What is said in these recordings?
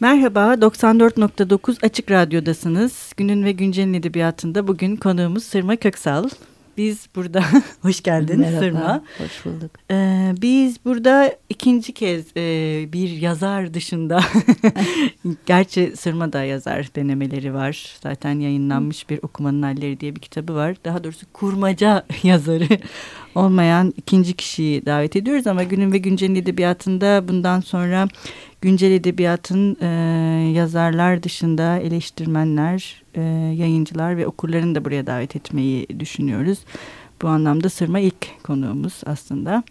Merhaba, 94.9 Açık Radyo'dasınız. Günün ve Güncel'in edebiyatında bugün konuğumuz Sırma Köksal. Biz burada, hoş geldin Merhaba, Sırma. hoş bulduk. Ee, biz burada ikinci kez e, bir yazar dışında, gerçi Sırma da yazar denemeleri var. Zaten yayınlanmış bir Okumanın Halleri diye bir kitabı var. Daha doğrusu kurmaca yazarı olmayan ikinci kişiyi davet ediyoruz. Ama günün ve güncelin edebiyatında bundan sonra güncel edebiyatın e, yazarlar dışında eleştirmenler, e, yayıncılar ve okurlarını da buraya davet etmeyi düşünüyoruz. Bu anlamda Sırma ilk konuğumuz aslında.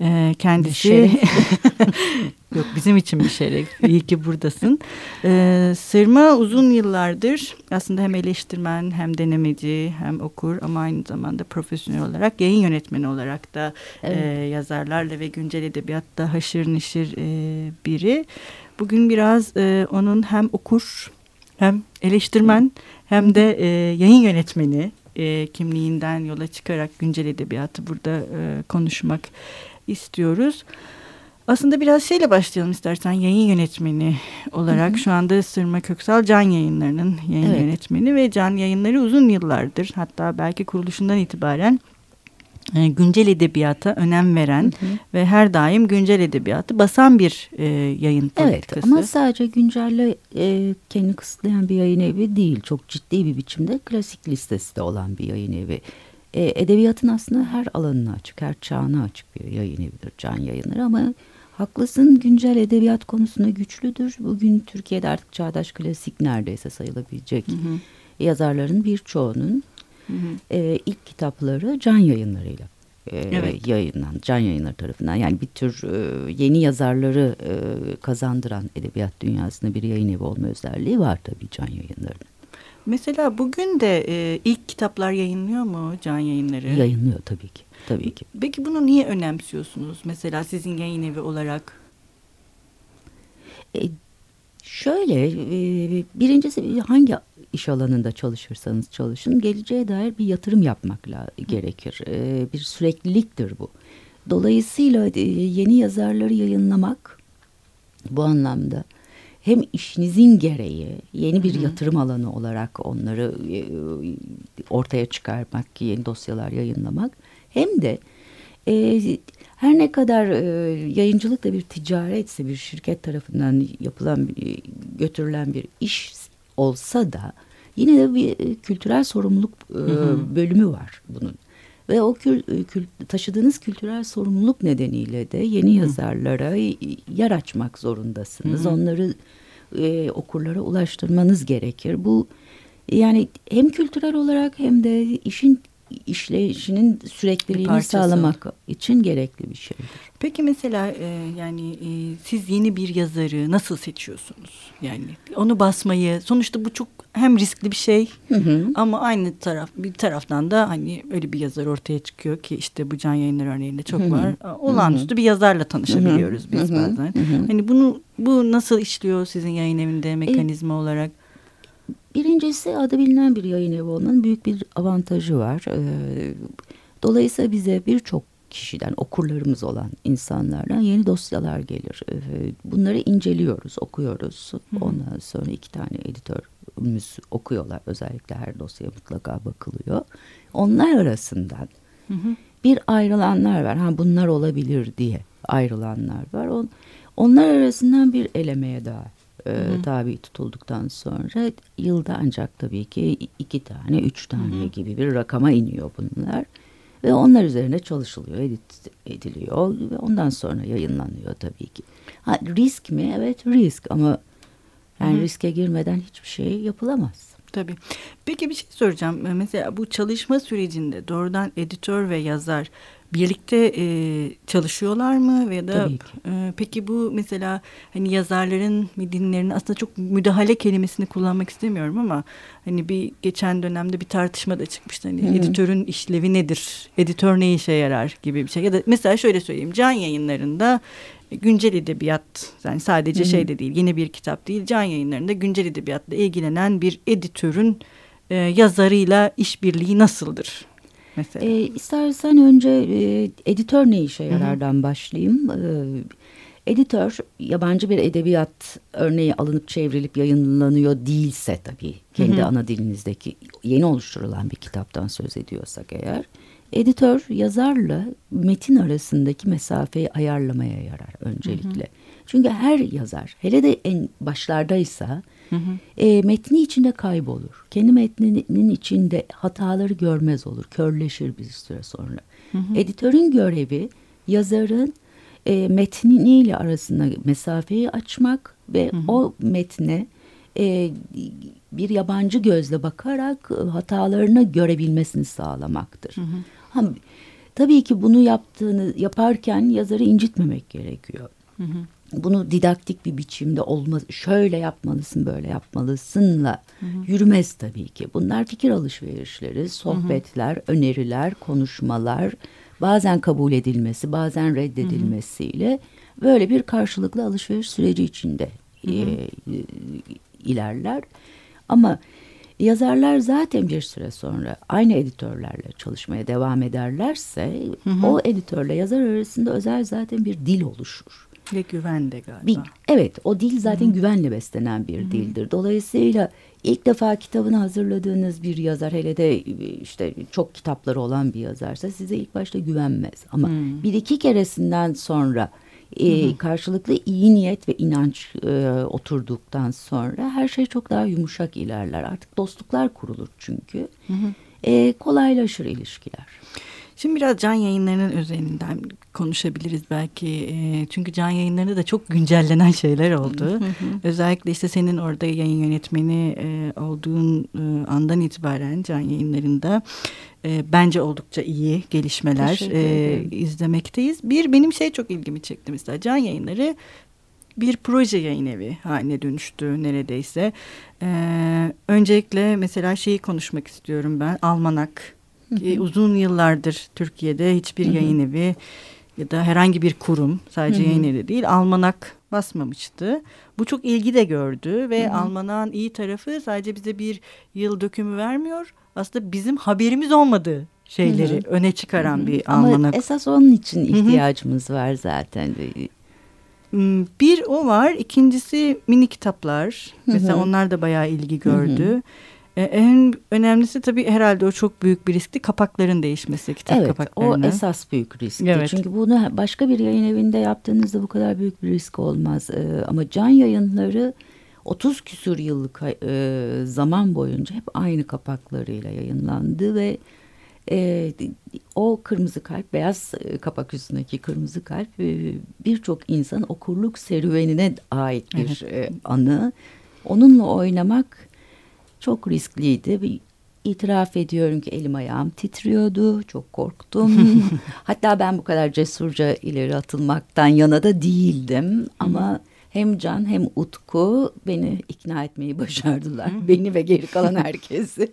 E, kendisi yok bizim için bir şeref. İyi ki buradasın. E, Sırma uzun yıllardır aslında hem eleştirmen hem denemeci hem okur ama aynı zamanda profesyonel olarak yayın yönetmeni olarak da evet. e, yazarlarla ve güncel edebiyatta haşır neşir e, biri. Bugün biraz e, onun hem okur hem eleştirmen hem de e, yayın yönetmeni e, kimliğinden yola çıkarak güncel edebiyatı burada e, konuşmak istiyoruz. Aslında biraz şeyle başlayalım istersen yayın yönetmeni olarak hı hı. şu anda Sırma Köksal Can Yayınları'nın yayın evet. yönetmeni ve Can Yayınları uzun yıllardır hatta belki kuruluşundan itibaren e, güncel edebiyata önem veren hı hı. ve her daim güncel edebiyatı basan bir e, yayın politikası. Evet ama sadece güncelle e, kendini kısıtlayan bir yayın evi değil. Çok ciddi bir biçimde klasik listesi de olan bir yayın evi. E, edebiyatın aslında her alanına açık, her çağına açık bir yayın evidir can yayınları ama haklısın güncel edebiyat konusunda güçlüdür. Bugün Türkiye'de artık çağdaş klasik neredeyse sayılabilecek hı hı. yazarların birçoğunun hı hı. E, ilk kitapları can yayınlarıyla e, evet. yayınlan, can yayınları tarafından. Yani bir tür e, yeni yazarları e, kazandıran edebiyat dünyasında bir yayın evi olma özelliği var tabii can yayınlarının. Mesela bugün de e, ilk kitaplar yayınlıyor mu Can Yayınları? Yayınlıyor tabii ki. Tabii ki. Peki bunu niye önemsiyorsunuz? Mesela sizin yayın evi olarak. E, şöyle, e, birincisi hangi iş alanında çalışırsanız çalışın, geleceğe dair bir yatırım yapmakla gerekir. E, bir sürekliliktir bu. Dolayısıyla e, yeni yazarları yayınlamak bu anlamda hem işinizin gereği yeni bir Hı -hı. yatırım alanı olarak onları e, ortaya çıkarmak, yeni dosyalar yayınlamak hem de e, her ne kadar e, yayıncılık da bir ticaretse bir şirket tarafından yapılan e, götürülen bir iş olsa da yine de bir e, kültürel sorumluluk e, hı hı. bölümü var bunun. Ve o kül, e, kül, taşıdığınız kültürel sorumluluk nedeniyle de yeni yazarlara yer açmak zorundasınız. Hı hı. Onları e, okurlara ulaştırmanız gerekir. Bu yani hem kültürel olarak hem de işin işleyişinin sürekliliğini sağlamak için gerekli bir şeydir. Peki mesela e, yani e, siz yeni bir yazarı nasıl seçiyorsunuz? Yani onu basmayı sonuçta bu çok hem riskli bir şey hı hı. ama aynı taraf bir taraftan da hani öyle bir yazar ortaya çıkıyor ki işte bu can yayınları örneğinde çok hı hı. var. Olağanüstü hı hı. bir yazarla tanışabiliyoruz hı hı. biz hı hı. bazen. Hı hı. Hani bunu bu nasıl işliyor sizin yayın evinde mekanizma e, olarak? Birincisi adı bilinen bir yayın evi olmanın büyük bir avantajı var. Ee, dolayısıyla bize birçok kişiden, okurlarımız olan insanlardan yeni dosyalar gelir. Ee, bunları inceliyoruz, okuyoruz. Ondan sonra iki tane editörümüz okuyorlar. Özellikle her dosyaya mutlaka bakılıyor. Onlar arasından bir ayrılanlar var. Ha bunlar olabilir diye ayrılanlar var. On, onlar arasından bir elemeye daha e, tabi tutulduktan sonra yılda ancak tabii ki iki tane, üç tane hı hı. gibi bir rakama iniyor bunlar. Ve onlar üzerine çalışılıyor, edit ediliyor ve ondan sonra yayınlanıyor tabii ki. Ha, risk mi? Evet risk ama yani hı. riske girmeden hiçbir şey yapılamaz. Tabii. Peki bir şey soracağım. Mesela bu çalışma sürecinde doğrudan editör ve yazar birlikte e, çalışıyorlar mı? Veya da e, peki bu mesela hani yazarların metinlerin aslında çok müdahale kelimesini kullanmak istemiyorum ama hani bir geçen dönemde bir tartışma da çıkmıştı. Hani Hı. editörün işlevi nedir? Editör ne işe yarar? Gibi bir şey. Ya da mesela şöyle söyleyeyim. Can yayınlarında güncel edebiyat yani sadece Hı. şey de değil yeni bir kitap değil can yayınlarında güncel edebiyatla ilgilenen bir editörün e, yazarıyla işbirliği nasıldır? Mesela? E, istersen önce e, editör ne işe yarardan başlayayım. E, Editör yabancı bir edebiyat örneği alınıp çevrilip yayınlanıyor değilse tabii kendi hı hı. ana dilinizdeki yeni oluşturulan bir kitaptan söz ediyorsak eğer editör yazarla metin arasındaki mesafeyi ayarlamaya yarar öncelikle. Hı hı. Çünkü her yazar hele de en başlardaysa hı hı. E, metni içinde kaybolur. Kendi metninin içinde hataları görmez olur. Körleşir bir süre sonra. Hı hı. Editörün görevi yazarın e, metniyle arasında mesafeyi açmak ve hı hı. o metne e, bir yabancı gözle bakarak hatalarını görebilmesini sağlamaktır. Hı hı. Tabii ki bunu yaptığını yaparken yazarı incitmemek gerekiyor. Hı hı bunu didaktik bir biçimde olmaz şöyle yapmalısın böyle yapmalısınla hı hı. yürümez tabii ki. Bunlar fikir alışverişleri, sohbetler, hı hı. öneriler, konuşmalar, bazen kabul edilmesi, bazen reddedilmesiyle hı hı. böyle bir karşılıklı alışveriş süreci içinde hı hı. E, ilerler. Ama yazarlar zaten bir süre sonra aynı editörlerle çalışmaya devam ederlerse hı hı. o editörle yazar arasında özel zaten bir dil oluşur. Ve güven de galiba. Bir, evet o dil zaten Hı güvenle beslenen bir Hı dildir. Dolayısıyla ilk defa kitabını hazırladığınız bir yazar hele de işte çok kitapları olan bir yazarsa size ilk başta güvenmez. Ama -hı. bir iki keresinden sonra e, karşılıklı iyi niyet ve inanç e, oturduktan sonra her şey çok daha yumuşak ilerler. Artık dostluklar kurulur çünkü. Hı hı. E, kolaylaşır ilişkiler. Şimdi biraz can yayınlarının üzerinden konuşabiliriz belki. E, çünkü can yayınlarında da çok güncellenen şeyler oldu. Özellikle işte senin orada yayın yönetmeni e, olduğun e, andan itibaren can yayınlarında e, bence oldukça iyi gelişmeler e, izlemekteyiz. Bir benim şey çok ilgimi çekti mesela can yayınları bir proje yayın evi haline dönüştü neredeyse. Ee, öncelikle mesela şeyi konuşmak istiyorum ben. Almanak Hı Uzun yıllardır Türkiye'de hiçbir yayın evi ya da herhangi bir kurum sadece yayın evi değil almanak basmamıştı. Bu çok ilgi de gördü ve almanağın iyi tarafı sadece bize bir yıl dökümü vermiyor. Aslında bizim haberimiz olmadığı şeyleri hı hı. öne çıkaran hı hı. bir almanak. Ama esas onun için ihtiyacımız hı hı. var zaten. Hmm, bir o var. İkincisi mini kitaplar. Hı hı. Mesela onlar da bayağı ilgi gördü. Hı hı. E, en önemlisi tabii herhalde o çok büyük bir riskti. Kapakların değişmesi kitap evet, kapaklarına. o esas büyük riskti. Evet. Çünkü bunu başka bir yayın evinde yaptığınızda bu kadar büyük bir risk olmaz. Ee, ama can yayınları 30 küsur yıllık e, zaman boyunca hep aynı kapaklarıyla yayınlandı ve e, o kırmızı kalp, beyaz e, kapak üstündeki kırmızı kalp e, birçok insan okurluk serüvenine ait bir evet. e, anı. Onunla oynamak çok riskliydi. İtiraf ediyorum ki elim ayağım titriyordu. Çok korktum. Hatta ben bu kadar cesurca ileri atılmaktan yana da değildim. Ama hem Can hem Utku beni ikna etmeyi başardılar. beni ve geri kalan herkesi.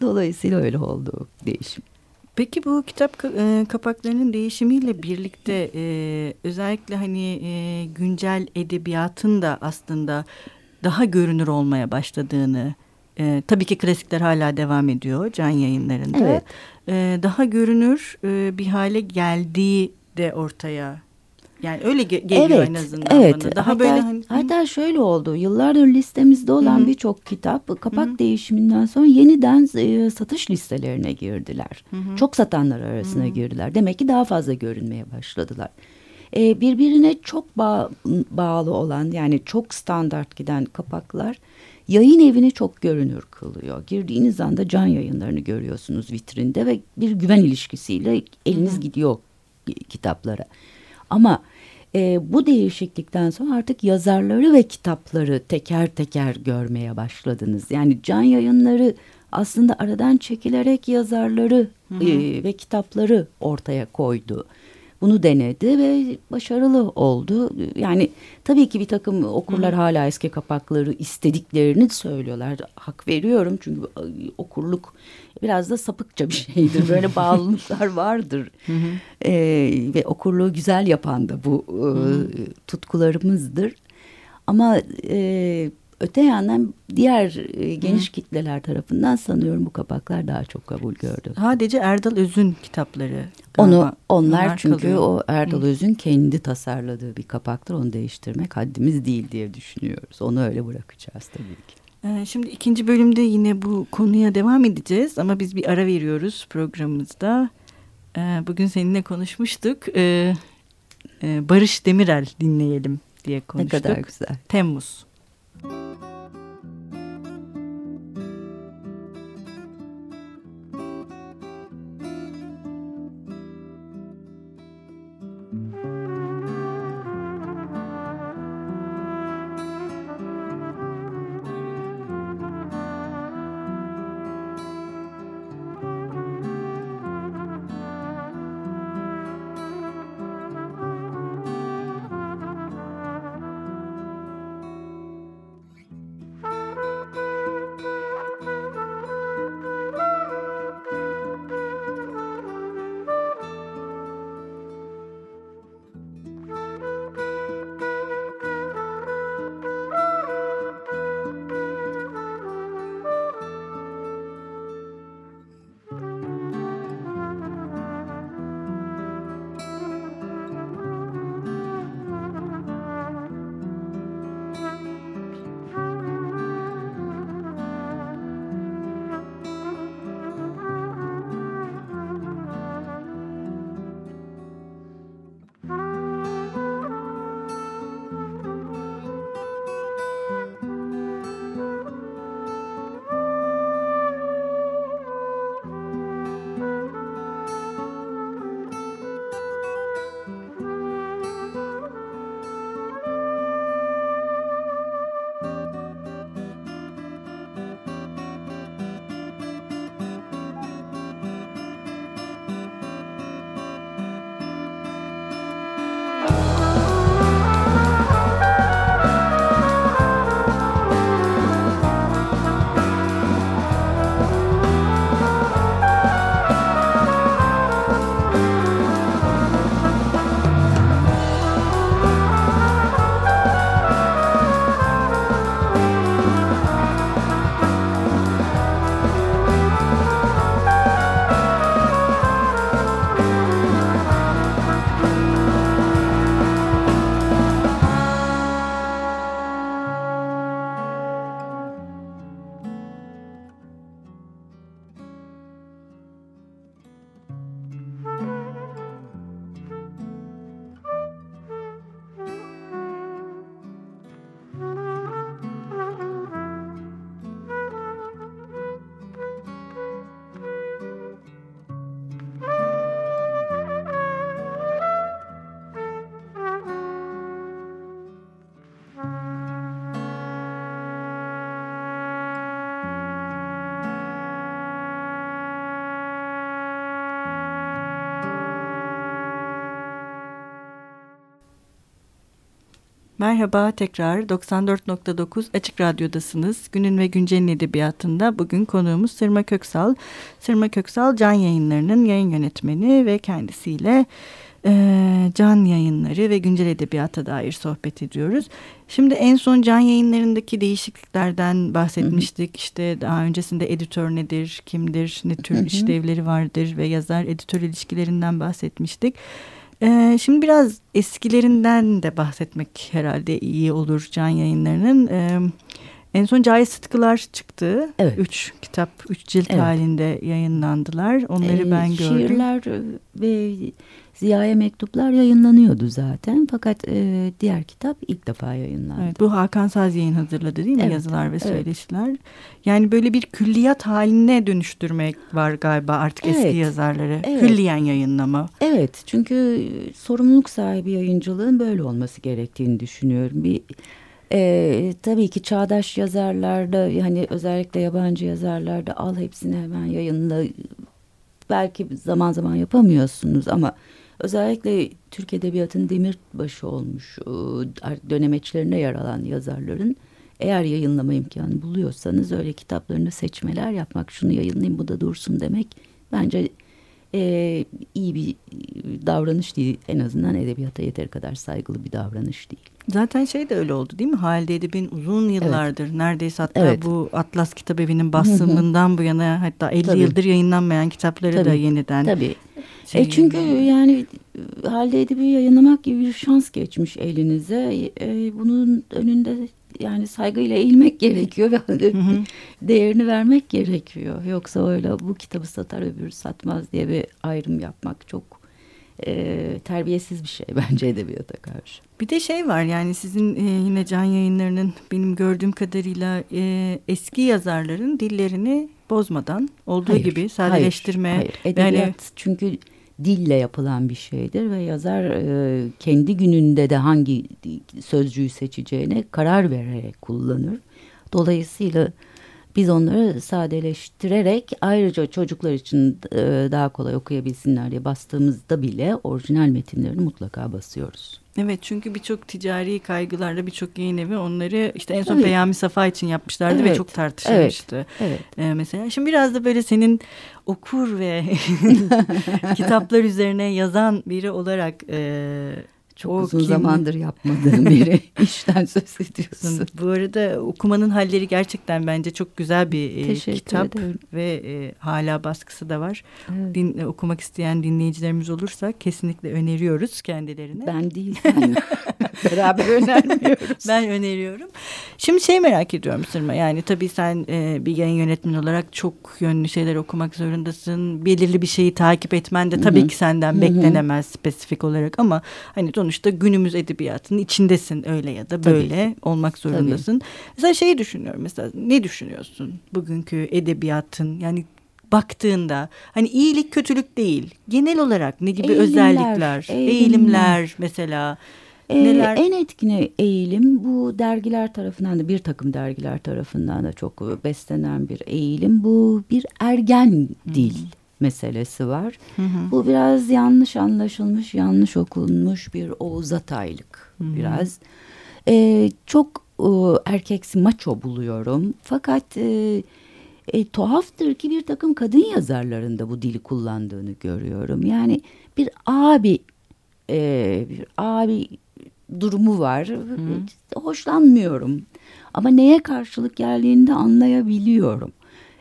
Dolayısıyla öyle oldu değişim. Peki bu kitap e, kapaklarının değişimiyle birlikte e, özellikle hani e, güncel edebiyatın da aslında daha görünür olmaya başladığını e, tabii ki klasikler hala devam ediyor can yayınlarında. Evet. E, daha görünür e, bir hale geldiği de ortaya yani öyle ge geliyor evet, en azından evet. bana. Daha hatta, böyle hani... hatta şöyle oldu. Yıllardır listemizde olan birçok kitap kapak Hı-hı. değişiminden sonra yeniden e, satış listelerine girdiler. Hı-hı. Çok satanlar arasına Hı-hı. girdiler. Demek ki daha fazla görünmeye başladılar. E, birbirine çok bağ, bağlı olan yani çok standart giden kapaklar yayın evini çok görünür kılıyor. Girdiğiniz anda can yayınlarını görüyorsunuz vitrinde ve bir güven ilişkisiyle eliniz Hı. gidiyor kitaplara. Ama e, bu değişiklikten sonra artık yazarları ve kitapları teker teker görmeye başladınız. Yani can yayınları aslında aradan çekilerek yazarları E, ve kitapları ortaya koydu bunu denedi ve başarılı oldu. Yani tabii ki bir takım okurlar Hı. hala eski kapakları istediklerini söylüyorlar. Hak veriyorum çünkü okurluk biraz da sapıkça bir şeydir. Böyle bağlılıklar vardır. Ee, ve okurluğu güzel yapan da bu e, tutkularımızdır. Ama e, öte yandan diğer e, geniş Hı. kitleler tarafından sanıyorum bu kapaklar daha çok kabul gördü. Sadece Erdal Öz'ün kitapları. Onu onlar, onlar çünkü kalıyor. o Erdal Hı. Öz'ün kendi tasarladığı bir kapaktır. Onu değiştirmek haddimiz değil diye düşünüyoruz. Onu öyle bırakacağız tabii ki. Ee, şimdi ikinci bölümde yine bu konuya devam edeceğiz ama biz bir ara veriyoruz programımızda. Ee, bugün seninle konuşmuştuk. Ee, e, Barış Demirel dinleyelim diye konuştuk. Ne kadar güzel. Temmuz. Thank you. Merhaba tekrar 94.9 Açık Radyo'dasınız. Günün ve Güncel'in edebiyatında bugün konuğumuz Sırma Köksal. Sırma Köksal Can Yayınları'nın yayın yönetmeni ve kendisiyle e, Can Yayınları ve Güncel Edebiyata dair sohbet ediyoruz. Şimdi en son Can Yayınları'ndaki değişikliklerden bahsetmiştik. Hı hı. İşte daha öncesinde editör nedir, kimdir, ne tür hı hı. işlevleri vardır ve yazar editör ilişkilerinden bahsetmiştik. Ee, şimdi biraz eskilerinden de bahsetmek herhalde iyi olur Can Yayınları'nın. Ee, en son Cahit Sıtkılar çıktı. Evet. Üç kitap, üç cilt evet. halinde yayınlandılar. Onları ee, ben gördüm. Şiirler ve Ziya'ya mektuplar yayınlanıyordu zaten. Fakat e, diğer kitap ilk defa yayınlandı. Evet, bu Hakan Saz yayın hazırladı değil mi? Evet, Yazılar ve söyleşiler. Evet. Yani böyle bir külliyat haline dönüştürmek var galiba artık evet, eski yazarları. Evet. Külliyen yayınlama. Evet çünkü sorumluluk sahibi yayıncılığın böyle olması gerektiğini düşünüyorum. Bir ee, tabii ki çağdaş yazarlarda yani özellikle yabancı yazarlarda al hepsini hemen yayınla belki zaman zaman yapamıyorsunuz ama özellikle Türk Edebiyatı'nın demirbaşı olmuş dönemeçlerine yer alan yazarların eğer yayınlama imkanı buluyorsanız öyle kitaplarını seçmeler yapmak şunu yayınlayayım bu da dursun demek bence e, iyi bir davranış değil. En azından edebiyata yeteri kadar saygılı bir davranış değil. Zaten şey de öyle oldu değil mi? Halide Edip'in uzun yıllardır evet. neredeyse hatta Evet. bu Atlas Kitap Evi'nin basımından bu yana hatta 50 Tabii. yıldır yayınlanmayan kitapları da Tabii. yeniden. Tabii. şey E çünkü yani Halide Edip'i yayınlamak gibi bir şans geçmiş elinize. E, bunun önünde yani saygıyla eğilmek gerekiyor ve Hı hı. değerini vermek gerekiyor. Yoksa öyle bu kitabı satar öbürü satmaz diye bir ayrım yapmak çok e, terbiyesiz bir şey bence edebiyata karşı. Bir de şey var yani sizin e, yine can yayınlarının benim gördüğüm kadarıyla e, eski yazarların dillerini bozmadan olduğu Hayır, gibi sadeleştirme. Hayır, hayır. Edebiyat çünkü dille yapılan bir şeydir ve yazar e, kendi gününde de hangi sözcüğü seçeceğine karar vererek kullanır. Dolayısıyla biz onları sadeleştirerek ayrıca çocuklar için e, daha kolay okuyabilsinler diye bastığımızda bile orijinal metinlerini mutlaka basıyoruz. Evet çünkü birçok ticari kaygılarla birçok yayın evi onları işte en son. Peyami Safa için yapmışlardı ve Evet, çok tartışılmıştı. Evet. Ee, mesela şimdi biraz da böyle senin okur ve kitaplar üzerine yazan biri olarak e, Çok o uzun kim- zamandır yapmadığım biri işten söz ediyorsun. Bu arada okumanın halleri gerçekten bence çok güzel bir e, kitap ederim. ve e, hala baskısı da var. Evet. Din, e, okumak isteyen dinleyicilerimiz olursa kesinlikle öneriyoruz kendilerine. Ben değil. Beraber önermiyoruz. Ben öneriyorum. Şimdi şey merak ediyorum Sırma. Yani tabii sen e, bir yayın yönetmeni olarak çok yönlü şeyler okumak zorundasın. Belirli bir şeyi takip etmen de tabii Hı hı. ki senden Hı hı. beklenemez spesifik olarak ama hani sonuçta günümüz edebiyatının içindesin öyle ya da Tabii böyle olmak zorundasın. Mesela şeyi düşünüyorum mesela ne düşünüyorsun bugünkü edebiyatın? Yani baktığında hani iyilik kötülük değil genel olarak ne gibi Eğilimler, özellikler? eğilimler. eğilimler mesela Ee, neler? En etkin eğilim bu dergiler tarafından da bir takım dergiler tarafından da çok beslenen bir eğilim. Bu bir ergen dil meselesi var. Hı hı. Bu biraz yanlış anlaşılmış, yanlış okunmuş bir Oğuz Ataylık Hı hı. biraz. Ee, çok e, erkeksi maço buluyorum. Fakat e, e, tuhaftır ki bir takım kadın yazarların da bu dili kullandığını görüyorum. Yani bir abi e, bir abi durumu var. Hoşlanmıyorum. Ama neye karşılık geldiğini de anlayabiliyorum.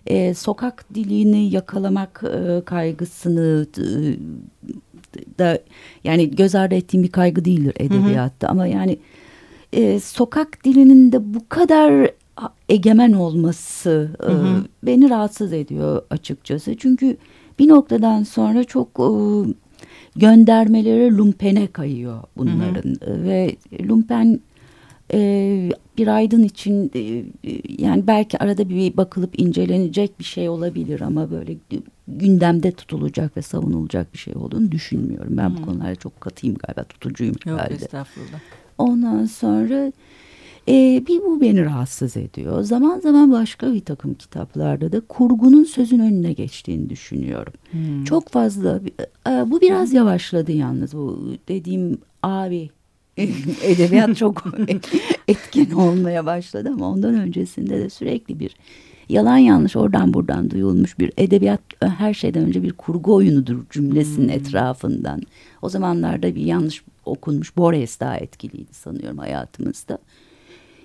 E, sokak dilini yakalamak e, kaygısını e, da yani göz ardı ettiğim bir kaygı değildir edebiyatta ama yani e, sokak dilinin de bu kadar egemen olması e, Hı hı. beni rahatsız ediyor açıkçası. Çünkü bir noktadan sonra çok e, göndermeleri lumpene kayıyor bunların ve lumpen e, bir aydın için e, e, yani belki arada bir bakılıp incelenecek bir şey olabilir ama böyle gündemde tutulacak ve savunulacak bir şey olduğunu düşünmüyorum. Ben Hı. bu konularda çok katıyım galiba tutucuyum Yok herhalde. estağfurullah. Ondan sonra e, bir bu beni rahatsız ediyor. Zaman zaman başka bir takım kitaplarda da kurgunun sözün önüne geçtiğini düşünüyorum. Hmm. Çok fazla e, bu biraz yavaşladı yalnız bu dediğim abi edebiyat çok etkin olmaya başladı ama ondan öncesinde de sürekli bir yalan yanlış oradan buradan duyulmuş bir edebiyat her şeyden önce bir kurgu oyunudur cümlesinin Hmm. etrafından. O zamanlarda bir yanlış okunmuş Borges daha etkiliydi sanıyorum hayatımızda.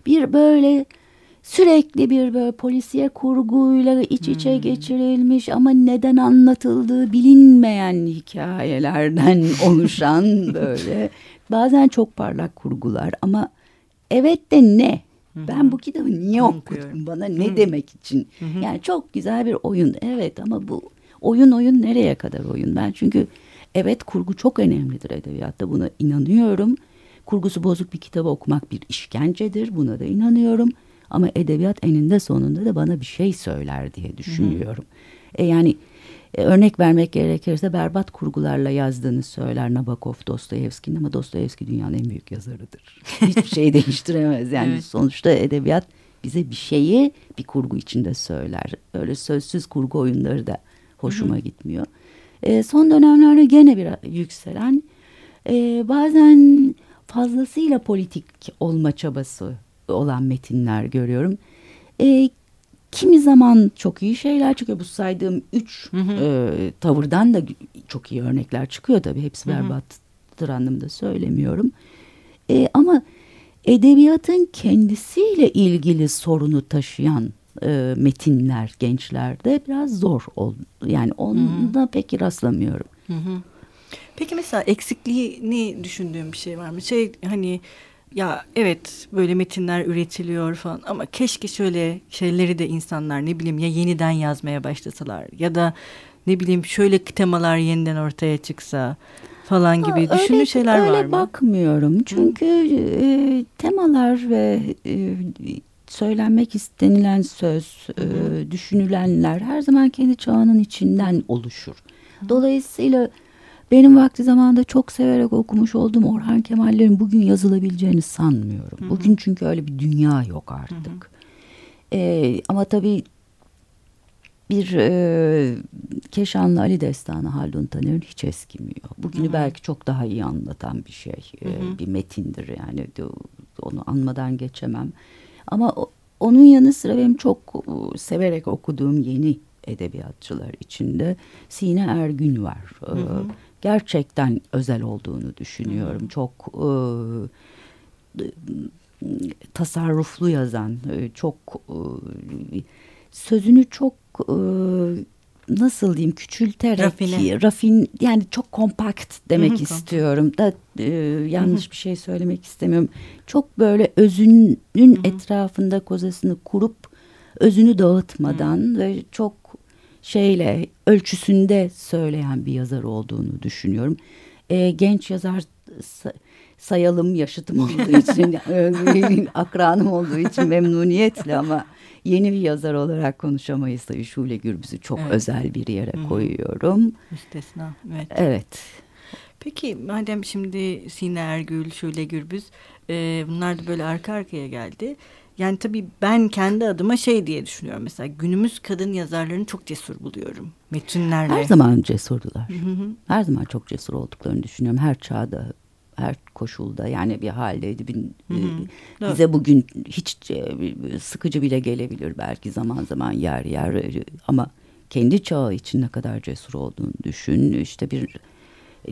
Bir böyle sürekli bir böyle polisiye kurguyla iç içe Hmm. geçirilmiş ama neden anlatıldığı bilinmeyen hikayelerden oluşan böyle bazen çok parlak kurgular ama evet de ne? Hı hı. Ben bu kitabı niye Okuyorum. okudum? Bana ne Hı. demek için? Hı hı. Yani çok güzel bir oyun. Evet ama bu oyun oyun nereye kadar oyun? Ben çünkü evet kurgu çok önemlidir edebiyatta. Buna inanıyorum. Kurgusu bozuk bir kitabı okumak bir işkencedir. Buna da inanıyorum. Ama edebiyat eninde sonunda da bana bir şey söyler diye düşünüyorum. E yani e, örnek vermek gerekirse berbat kurgularla yazdığını söyler Nabokov Dostoyevski'nin ama Dostoyevski dünyanın en büyük yazarıdır. Hiçbir şeyi değiştiremez. Yani Evet. sonuçta edebiyat bize bir şeyi bir kurgu içinde söyler. Öyle sözsüz kurgu oyunları da hoşuma gitmiyor. E, son dönemlerde gene bir yükselen e, bazen fazlasıyla politik olma çabası olan metinler görüyorum. E, kimi zaman çok iyi şeyler çıkıyor. Bu saydığım üç E, tavırdan da çok iyi örnekler çıkıyor tabii. Hepsi berbattır anlamda söylemiyorum. E, ama edebiyatın kendisiyle ilgili sorunu taşıyan e, metinler gençlerde biraz zor oldu. Yani onda pek rastlamıyorum. Hı hı. Peki mesela eksikliğini düşündüğüm bir şey var mı? Şey hani ya evet böyle metinler üretiliyor falan ama keşke şöyle şeyleri de insanlar ne bileyim ya yeniden yazmaya başlasalar ya da ne bileyim şöyle temalar yeniden ortaya çıksa falan gibi Ha, düşündüğün şeyler öyle var mı? bakmıyorum. Çünkü e, temalar ve e, söylenmek istenilen söz, e, düşünülenler her zaman kendi çağının içinden oluşur. Dolayısıyla benim vakti zamanında çok severek okumuş olduğum Orhan Kemal'lerin bugün yazılabileceğini sanmıyorum. Bugün çünkü öyle bir dünya yok artık. E, ama tabii bir e, Keşanlı Ali Destanı Haldun Taner'in hiç eskimiyor. Bugünü belki çok daha iyi anlatan bir şey. E, bir metindir yani onu anmadan geçemem. Ama o- onun yanı sıra benim çok e, severek okuduğum yeni edebiyatçılar içinde Sine Ergün var. E, gerçekten özel olduğunu düşünüyorum. Çok e, tasarruflu yazan, e, çok e, sözünü çok e, nasıl diyeyim küçülterek Rafine. rafin yani çok kompakt demek Hı hı, istiyorum da e, yanlış bir şey söylemek istemiyorum. Çok böyle özünün etrafında kozasını kurup özünü dağıtmadan ve çok şeyle ölçüsünde söyleyen bir yazar olduğunu düşünüyorum. E, genç yazar sa- sayalım yaşıtım olduğu için e, akranım olduğu için memnuniyetle ama yeni bir yazar olarak konuşamayız tabii Şule Gürbüz'ü çok Evet. özel bir yere koyuyorum. Müstesna. Evet. Evet. Peki madem şimdi Sine Ergül, Şule Gürbüz e, bunlar da böyle arka arkaya geldi. Yani tabii ben kendi adıma şey diye düşünüyorum mesela günümüz kadın yazarlarını çok cesur buluyorum metinlerle. Her zaman cesurdular. Hı hı. Her zaman çok cesur olduklarını düşünüyorum. Her çağda, her koşulda yani bir haldeydi. Bir, Hı hı. e, bize bugün hiç e, sıkıcı bile gelebilir belki zaman zaman yer yer e, ama kendi çağı için ne kadar cesur olduğunu düşün. İşte bir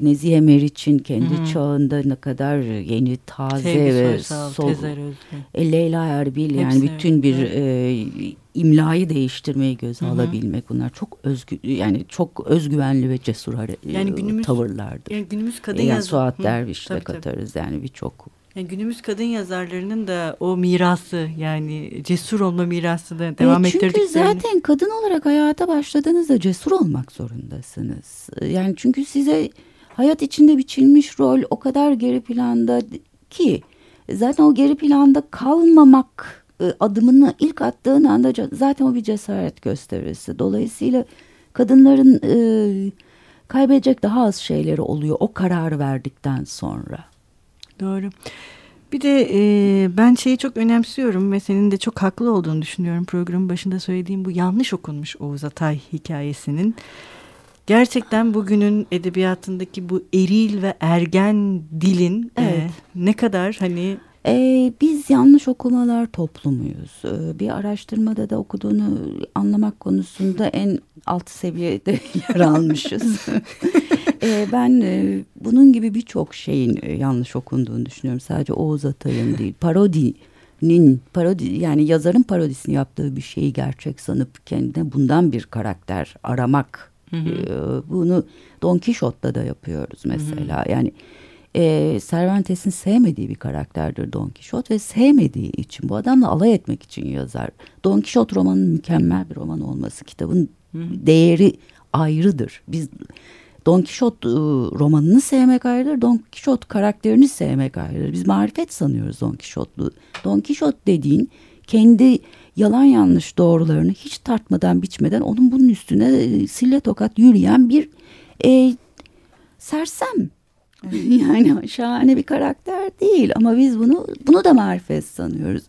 Nezihe Meriç'in kendi Hı hı. çağında ne kadar yeni, taze Sevgi ve Soysal, sol, e, Leyla Erbil yani Hepsi, bütün bir evet. e, imlayı değiştirmeyi göze Hı hı. alabilmek bunlar çok özgü yani çok özgüvenli ve cesur hare- Yani e, günümüz- tavırlardır. Yani günümüz kadın yani yazar- Suat tabii, tabii. katarız yani birçok. Yani günümüz kadın yazarlarının da o mirası yani cesur olma mirası da devam E, çünkü zaten kadın olarak hayata başladığınızda cesur olmak zorundasınız. E, Yani çünkü size hayat içinde biçilmiş rol o kadar geri planda ki zaten o geri planda kalmamak e, adımını ilk attığın anda zaten o bir cesaret gösterisi. Dolayısıyla kadınların e, kaybedecek daha az şeyleri oluyor o kararı verdikten sonra. Doğru. Bir de e, ben şeyi çok önemsiyorum ve senin de çok haklı olduğunu düşünüyorum. Programın başında söylediğim bu yanlış okunmuş Oğuz Atay hikayesinin. Gerçekten bugünün edebiyatındaki bu eril ve ergen dilin e, Evet. ne kadar hani Ee, biz yanlış okumalar toplumuyuz. Ee, bir araştırmada da okuduğunu anlamak konusunda en alt seviyede yer almışız. Ee, ben e, bunun gibi birçok şeyin e, yanlış okunduğunu düşünüyorum. Sadece Oğuz Atay'ın değil, parodinin, parodi yani yazarın parodisini yaptığı bir şeyi gerçek sanıp kendine bundan bir karakter aramak. Ee, bunu Don Quixote'da da yapıyoruz mesela. Yani e, Cervantes'in sevmediği bir karakterdir Don Quixote ve sevmediği için bu adamla alay etmek için yazar. Don Quixote romanının mükemmel bir roman olması kitabın değeri ayrıdır. Biz Don Quixote e, romanını sevmek ayrıdır. Don Quixote karakterini sevmek ayrıdır. Biz marifet sanıyoruz Don Quixote'lu. Don Quixote dediğin kendi yalan yanlış doğrularını hiç tartmadan biçmeden onun bunun üstüne e, sille tokat yürüyen bir e, sersem. Yani şahane bir karakter değil ama biz bunu bunu da marifet sanıyoruz.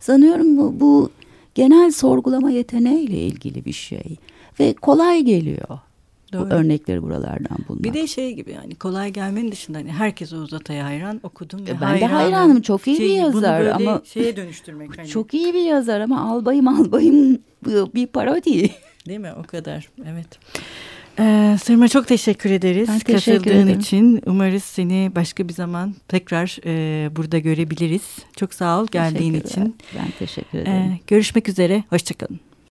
Sanıyorum bu, bu genel sorgulama yeteneğiyle ilgili bir şey ve kolay geliyor. Doğru. Bu örnekleri buralardan bulmak. Bir de şey gibi yani kolay gelmenin dışında hani herkes Oğuz Atay'a hayran okudum ve ben hayranım. de hayranım çok iyi şey, bir yazar bunu ama şeye dönüştürmek hani. çok iyi bir yazar ama albayım albayım bir parodi. Değil mi o kadar evet. Ee, Sırma çok teşekkür ederiz ben teşekkür katıldığın ederim. için. Umarız seni başka bir zaman tekrar e, burada görebiliriz. Çok sağ ol geldiğin için. Ben teşekkür ederim. Ee, görüşmek üzere. Hoşçakalın.